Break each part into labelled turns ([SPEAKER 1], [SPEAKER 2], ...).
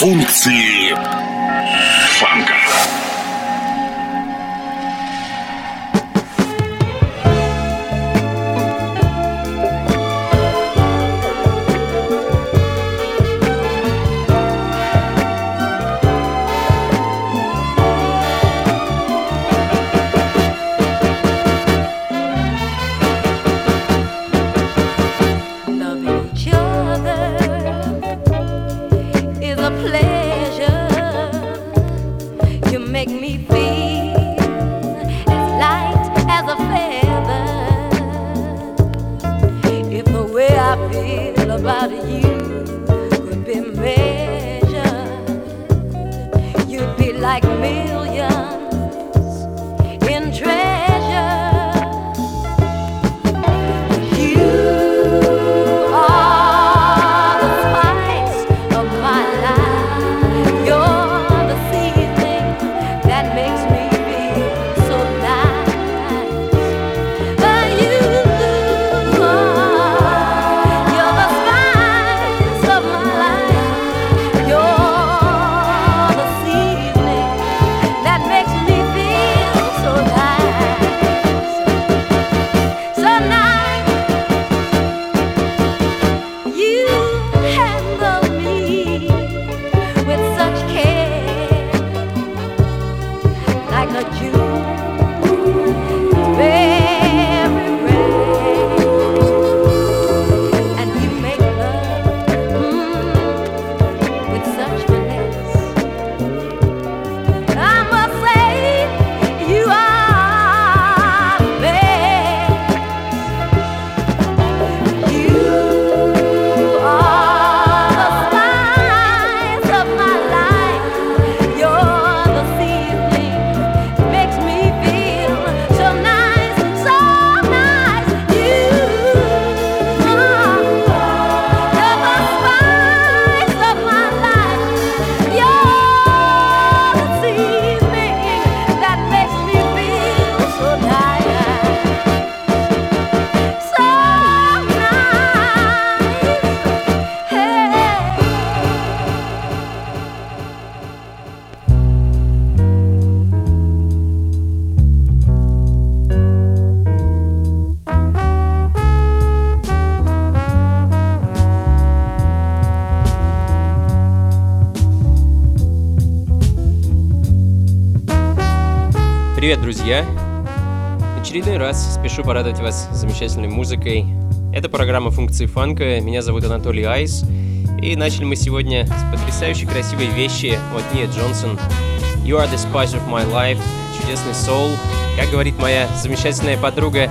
[SPEAKER 1] функции фанка.
[SPEAKER 2] Спешу порадовать вас замечательной музыкой. Это программа «Функции фанка». Меня зовут Анатолий Айс. И начали мы сегодня с потрясающей, красивой вещи от Ния Джонсон. «You are the spice of my life» — чудесный соул. Как говорит моя замечательная подруга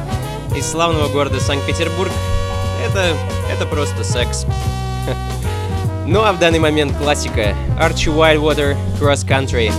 [SPEAKER 2] из славного города Санкт-Петербург, это, это просто секс. Ну а в данный момент классика. Archie Wildwater, Cross Country.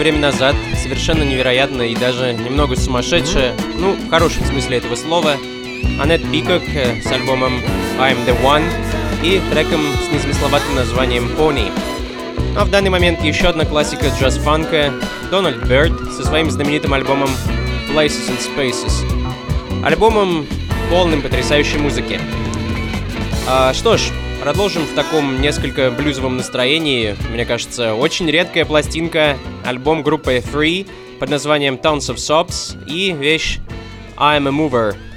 [SPEAKER 3] Время назад, совершенно невероятно и даже немного сумасшедшая, ну, в хорошем смысле этого слова, Аннет Пикок э, с альбомом I'm the One и треком с незамысловатым названием Pony. А в данный момент еще одна классика джаз-фанка Дональд Бёрд со своим знаменитым альбомом Places and Spaces. Альбомом полным потрясающей музыки. А, что ж, продолжим в таком несколько блюзовом настроении. Мне кажется, очень редкая пластинка, альбом группы Free под названием Tons of Sobs и вещь I'm a Mover –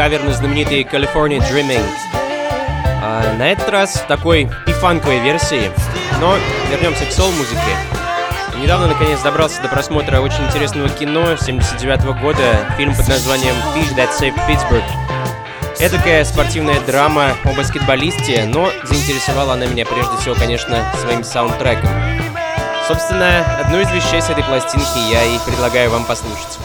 [SPEAKER 4] кавер на знаменитый California Dreaming. А на этот раз в такой и фанковой версии. Но вернемся к сол-музыке. Недавно, наконец, добрался до просмотра очень интересного кино 79 -го года, фильм под названием «Fish That Saved Pittsburgh». Эдакая спортивная драма о баскетболисте, но заинтересовала она меня прежде всего, конечно, своим саундтреком. Собственно, одну из вещей с этой пластинки я и предлагаю вам послушать.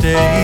[SPEAKER 5] stay.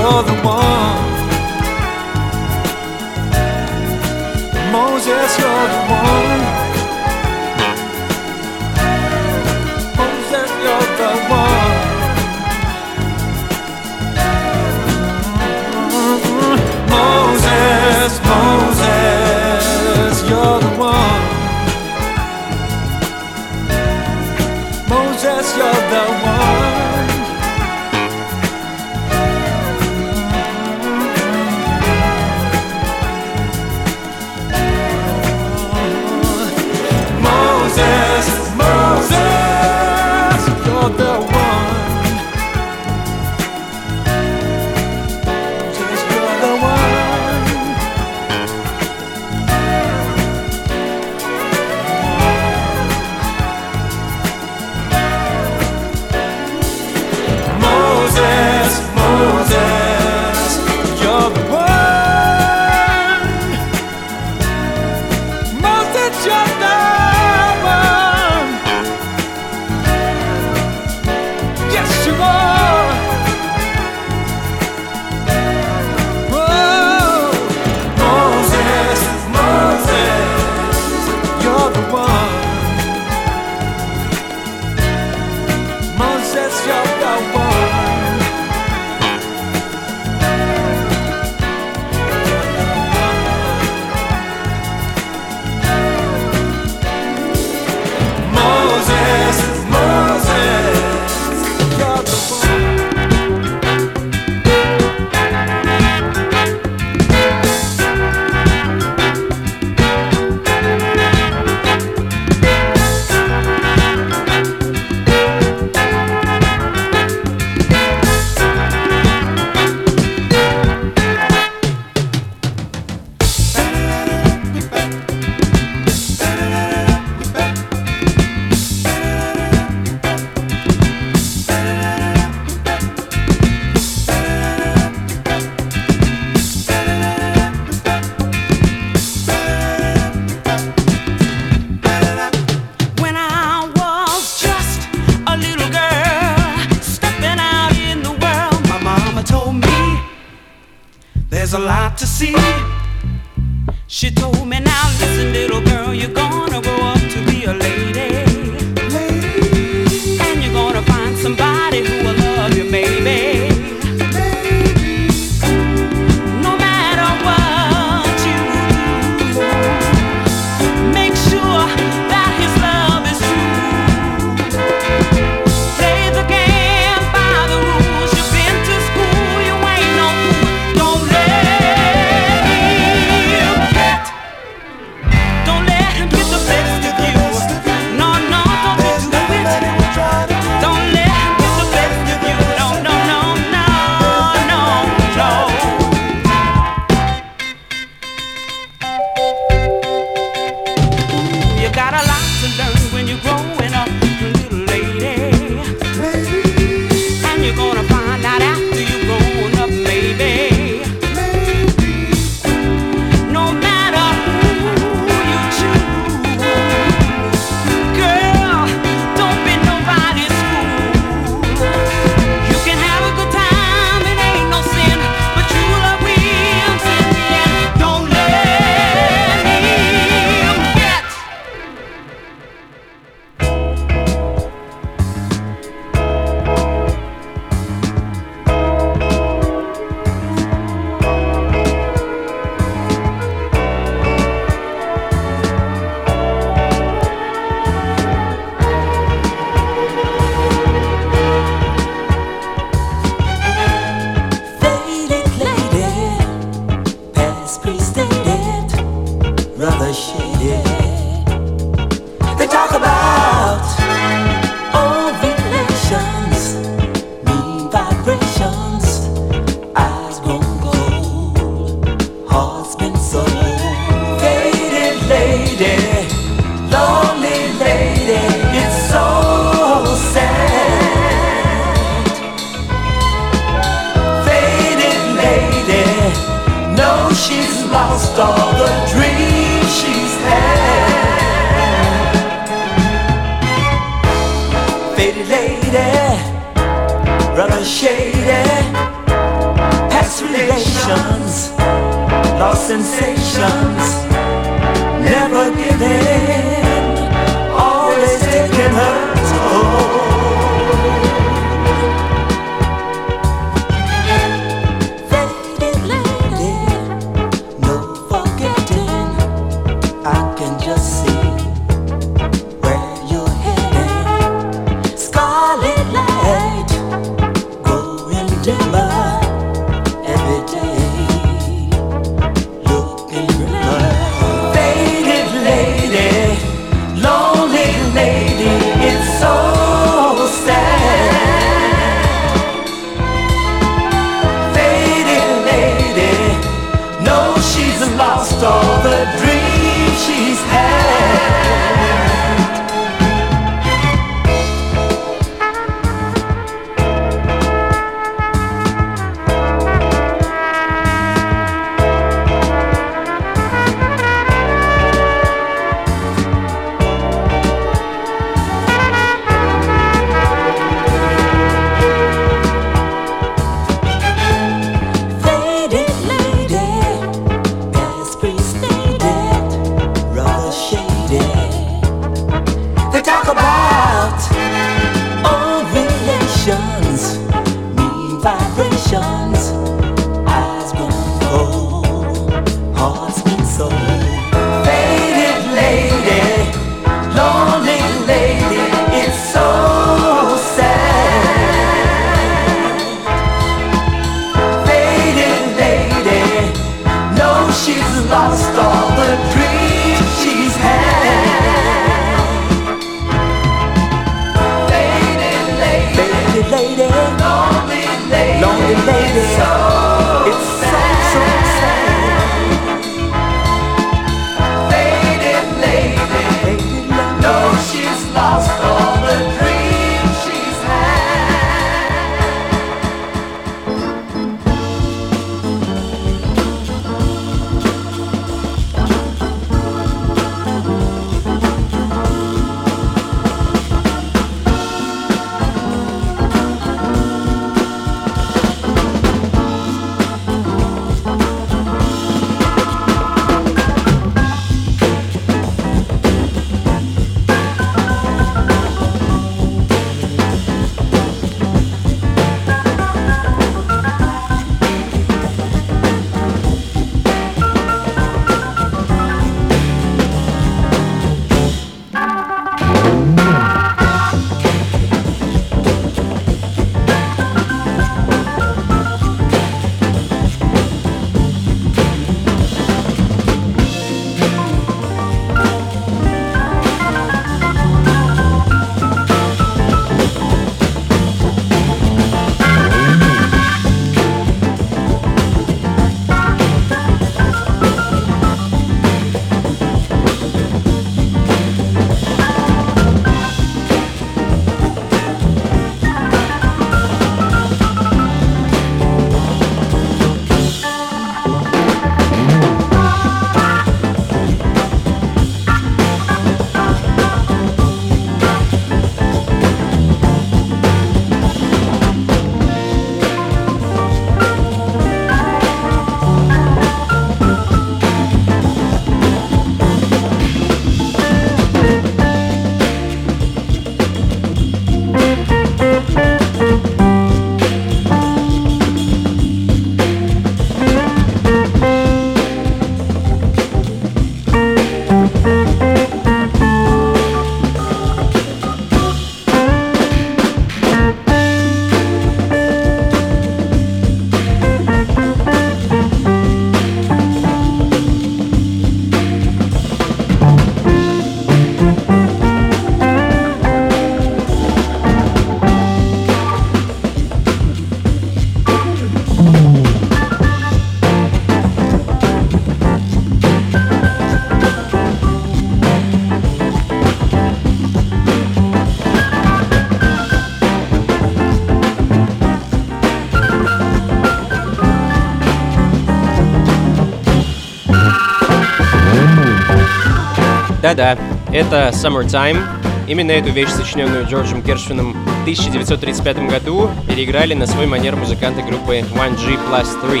[SPEAKER 2] Да-да, это Summertime. Именно эту вещь, сочиненную Джорджем Гершвином в 1935 году, переиграли на свой манер музыканты группы 1G Plus 3.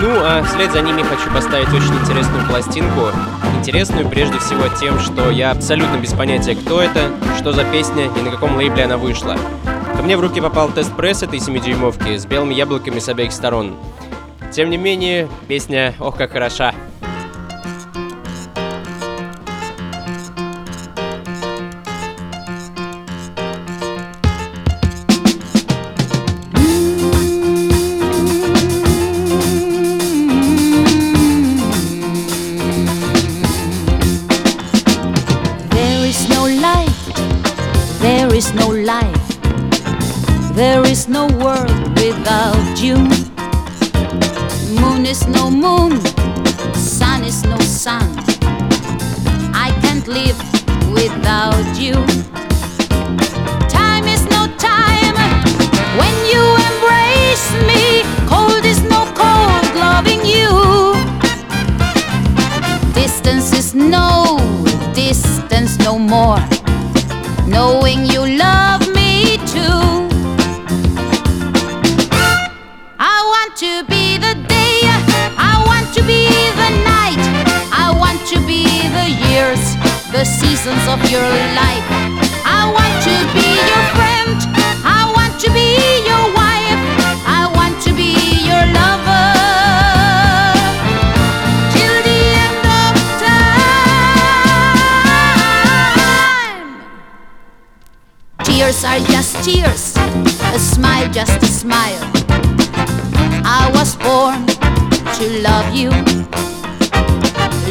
[SPEAKER 2] Ну, а вслед за ними хочу поставить очень интересную пластинку. Интересную прежде всего тем, что я абсолютно без понятия, кто это, что за песня и на каком лейбле она вышла. Ко мне в руки попал тест-пресс этой 7-дюймовки с белыми яблоками с обеих сторон. Тем не менее, песня ох как хороша.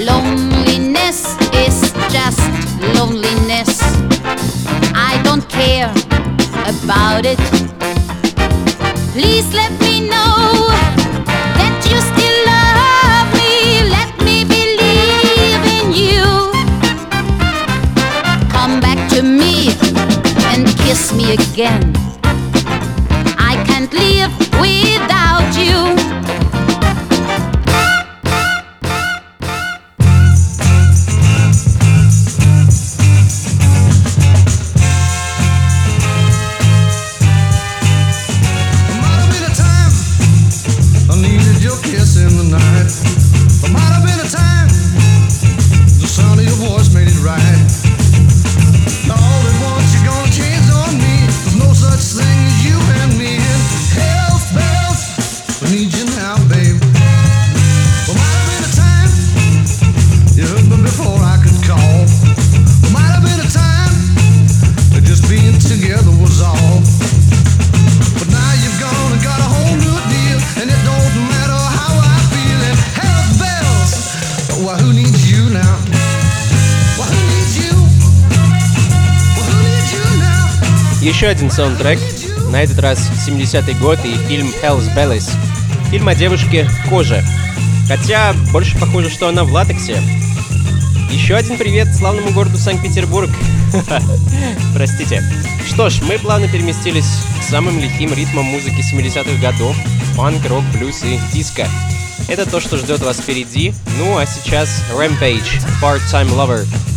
[SPEAKER 6] Loneliness is just loneliness. I don't care about it. Please let me know that you still love me. Let me believe in you. Come back to me and kiss me again.
[SPEAKER 2] Еще один саундтрек, на этот раз 70-й год и фильм Hell's Bells. Фильм о девушке коже. Хотя больше похоже, что она в латексе. Еще один привет славному городу Санкт-Петербург. Простите. Что ж, мы плавно переместились к самым лихим ритмам музыки 70-х годов. Фанк, рок, блюз и диско. Это то, что ждет вас впереди. Ну а сейчас Rampage, Part-Time Lover.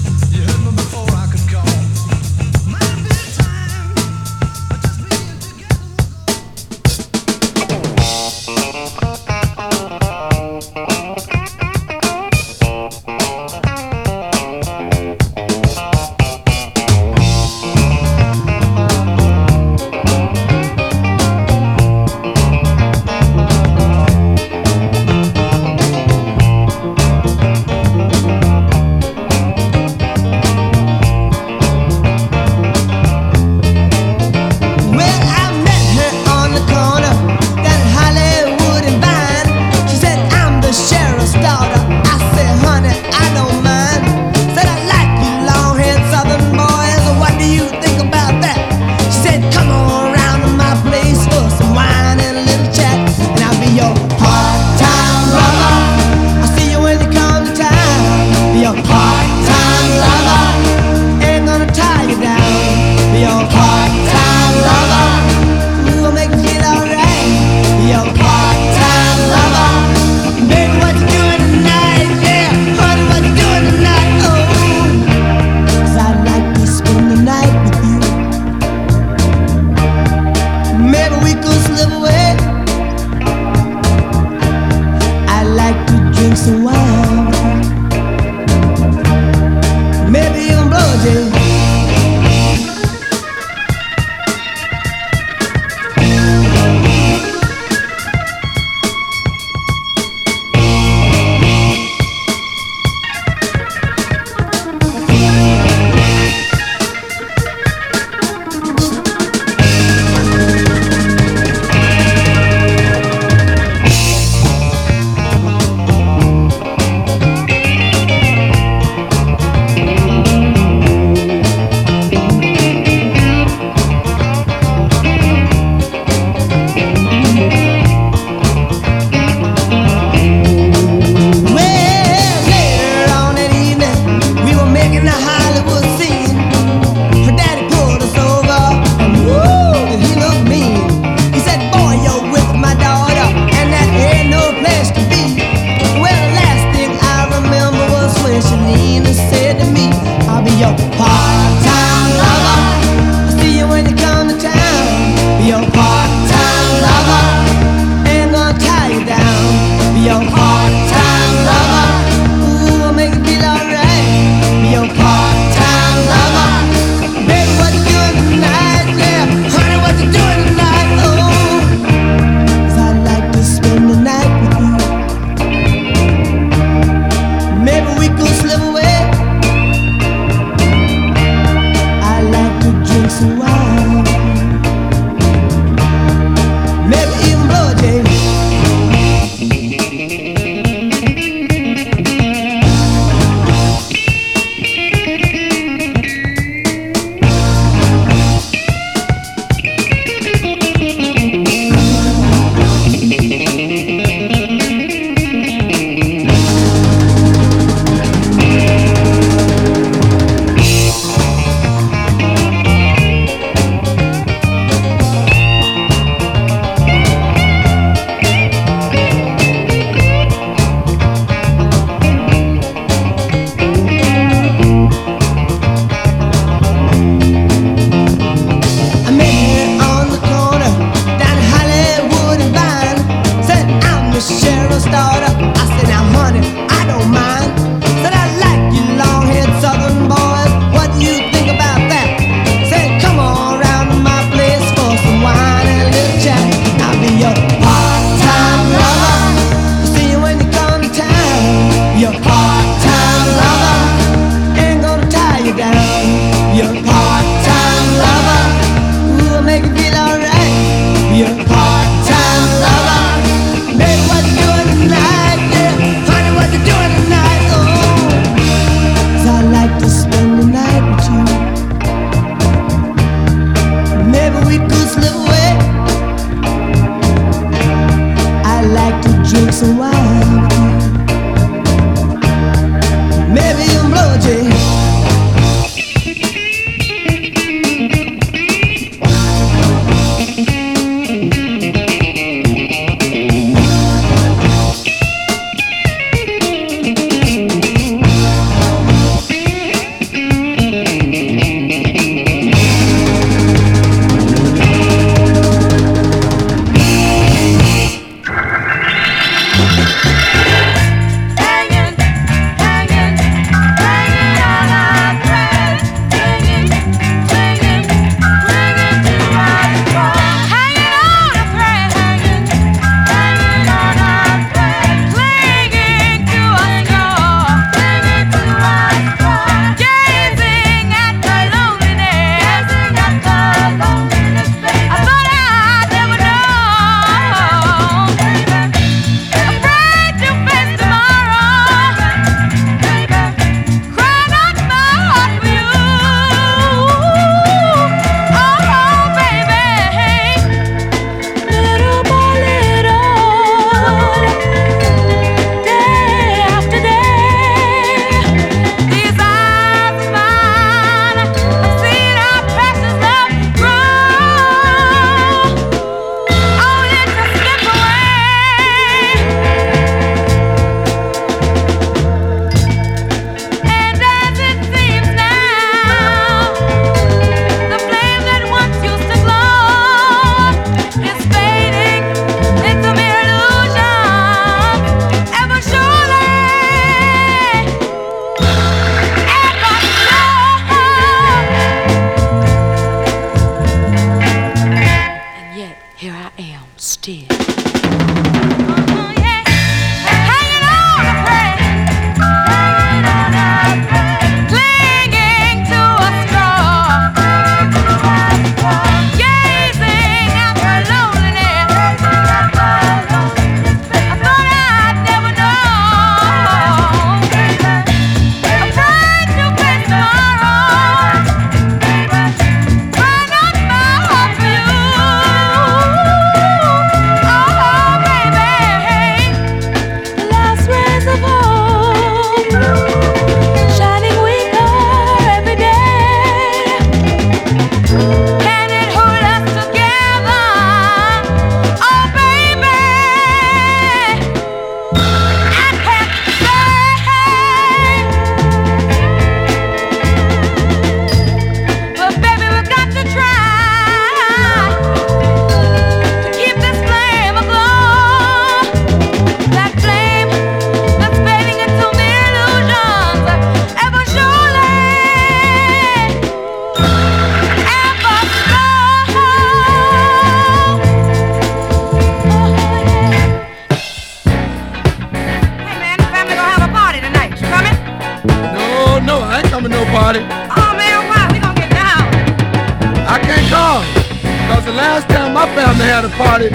[SPEAKER 7] family had a party.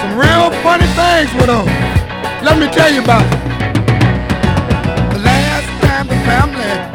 [SPEAKER 7] Some real funny things went on. Let me tell you about it. The last time the family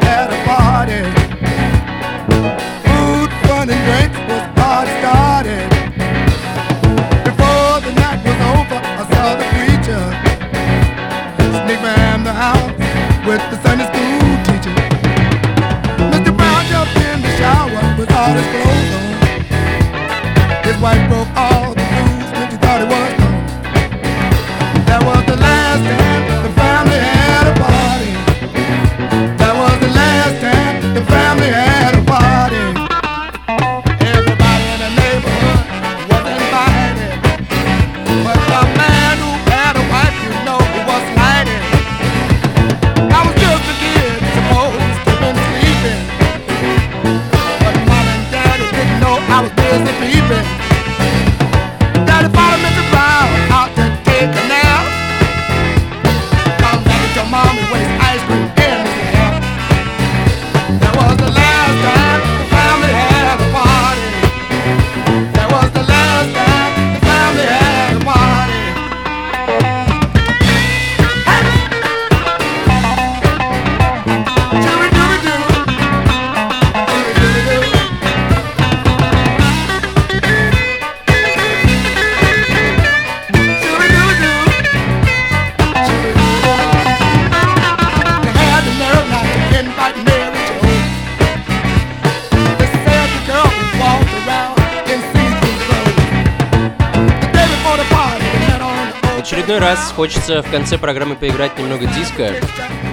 [SPEAKER 8] очередной раз хочется в конце программы поиграть немного диска,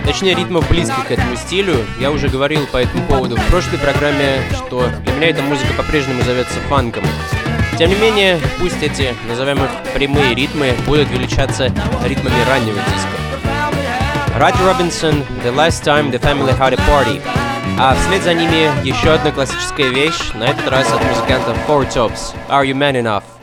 [SPEAKER 8] точнее ритма близких к этому стилю. Я уже говорил по этому поводу в прошлой программе, что для меня эта музыка по-прежнему зовется фанком. Тем не менее, пусть эти, назовем их прямые ритмы, будут величаться ритмами раннего диска. Ради Робинсон, The Last Time The Family Had a Party. А вслед за ними еще одна классическая вещь, на этот раз от музыкантов Four Tops, Are You Man Enough?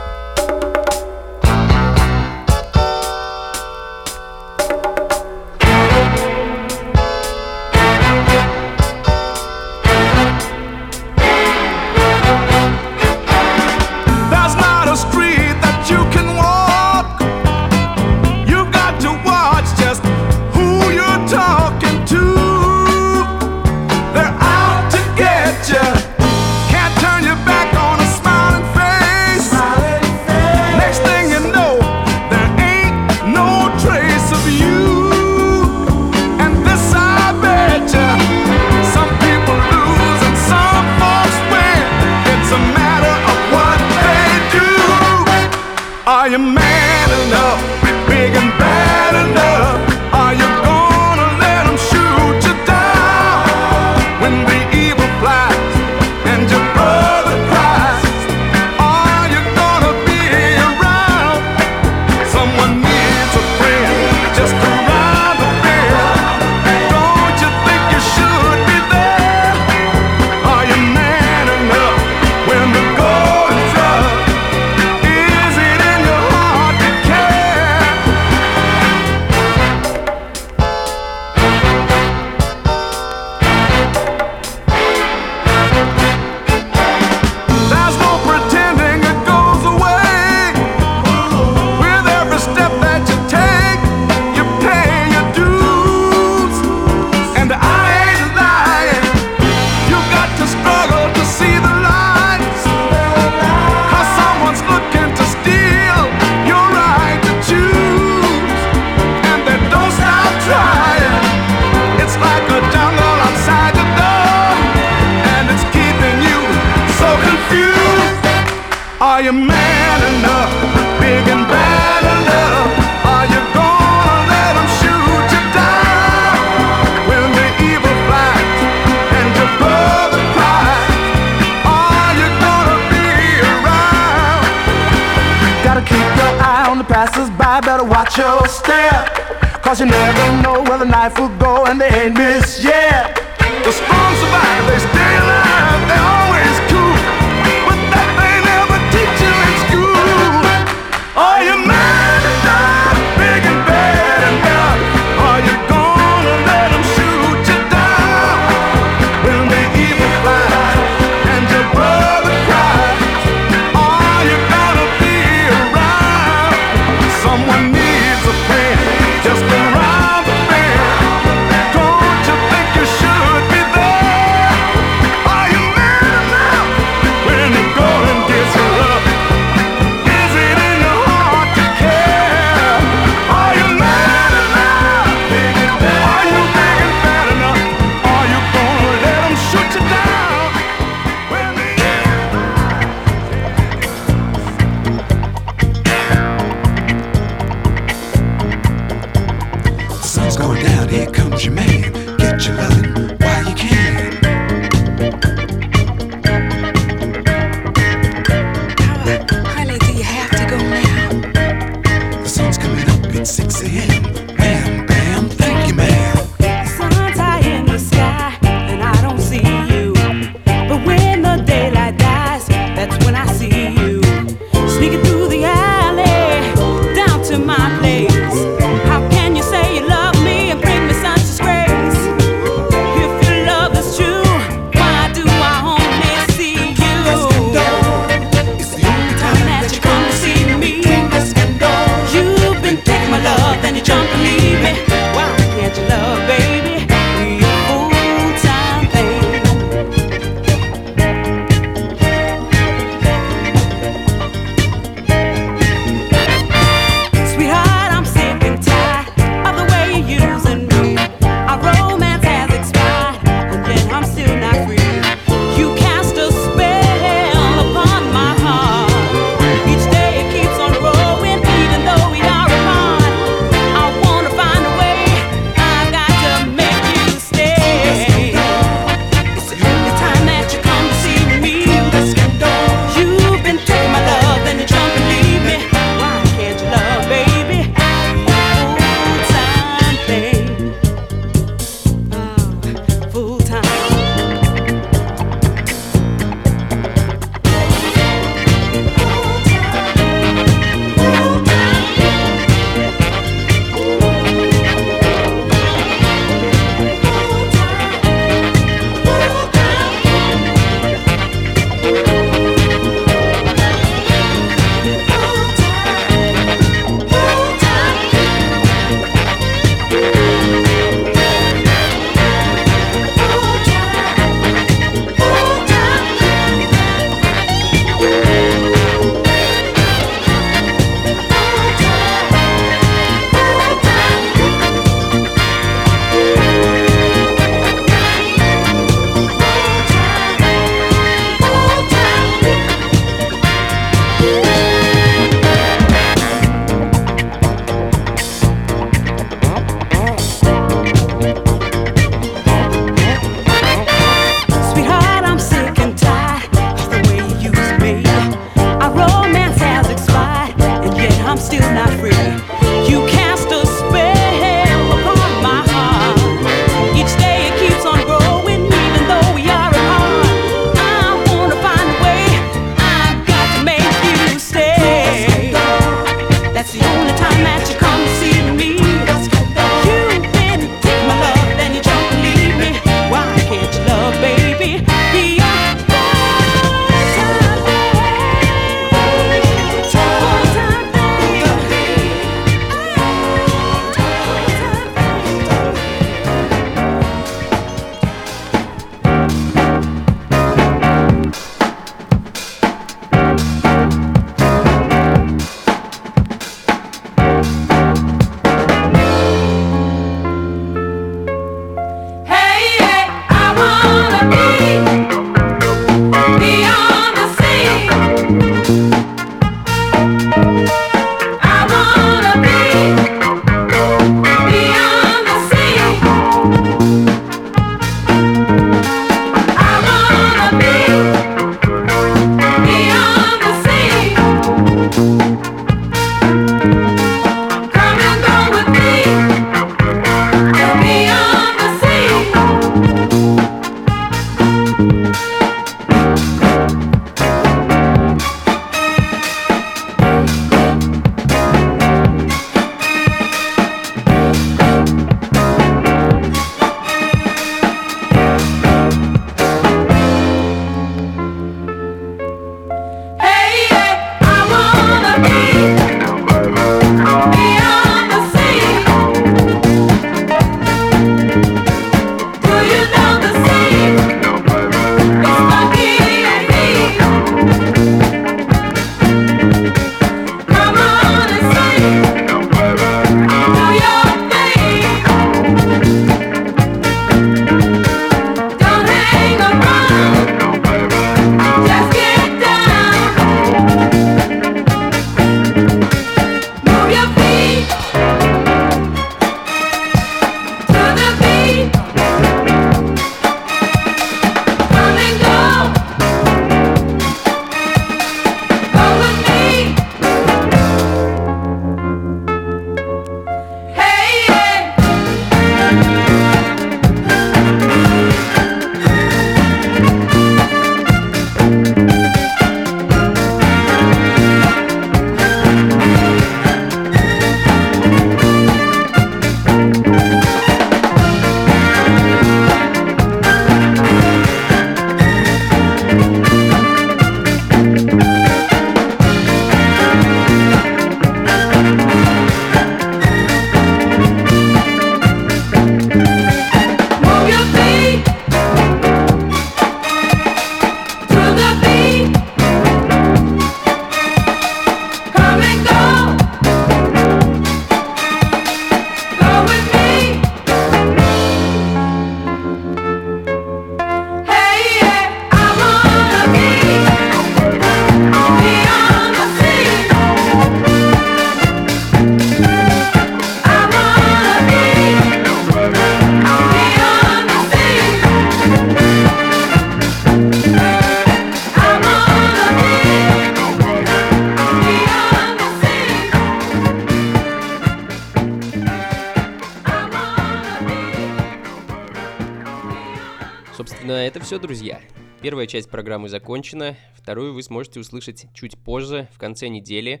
[SPEAKER 2] Первая часть программы закончена, вторую вы сможете услышать чуть позже, в конце недели.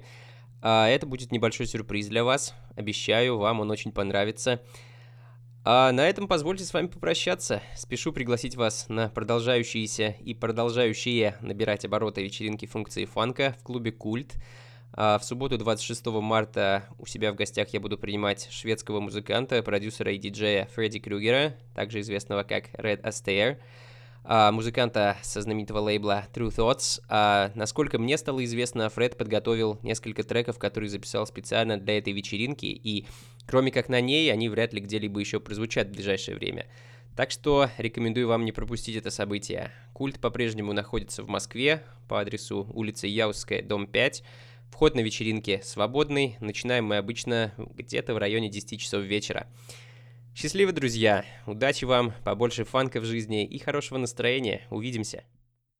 [SPEAKER 2] А это будет небольшой сюрприз для вас. Обещаю, вам он очень понравится. А на этом позвольте с вами попрощаться. Спешу пригласить вас на продолжающиеся и продолжающие набирать обороты вечеринки функции фанка в клубе «Культ». А в субботу 26 марта у себя в гостях я буду принимать шведского музыканта, продюсера и диджея Фредди Крюгера, также известного как Red Astaire музыканта со знаменитого лейбла True Thoughts. А, насколько мне стало известно, Фред подготовил несколько треков, которые записал специально для этой вечеринки, и кроме как на ней, они вряд ли где-либо еще прозвучат в ближайшее время. Так что рекомендую вам не пропустить это событие. Культ по-прежнему находится в Москве по адресу улица Яузская, дом 5. Вход на вечеринки свободный. Начинаем мы обычно где-то в районе 10 часов вечера. Счастливо, друзья! Удачи вам, побольше фанка в жизни и хорошего настроения. Увидимся!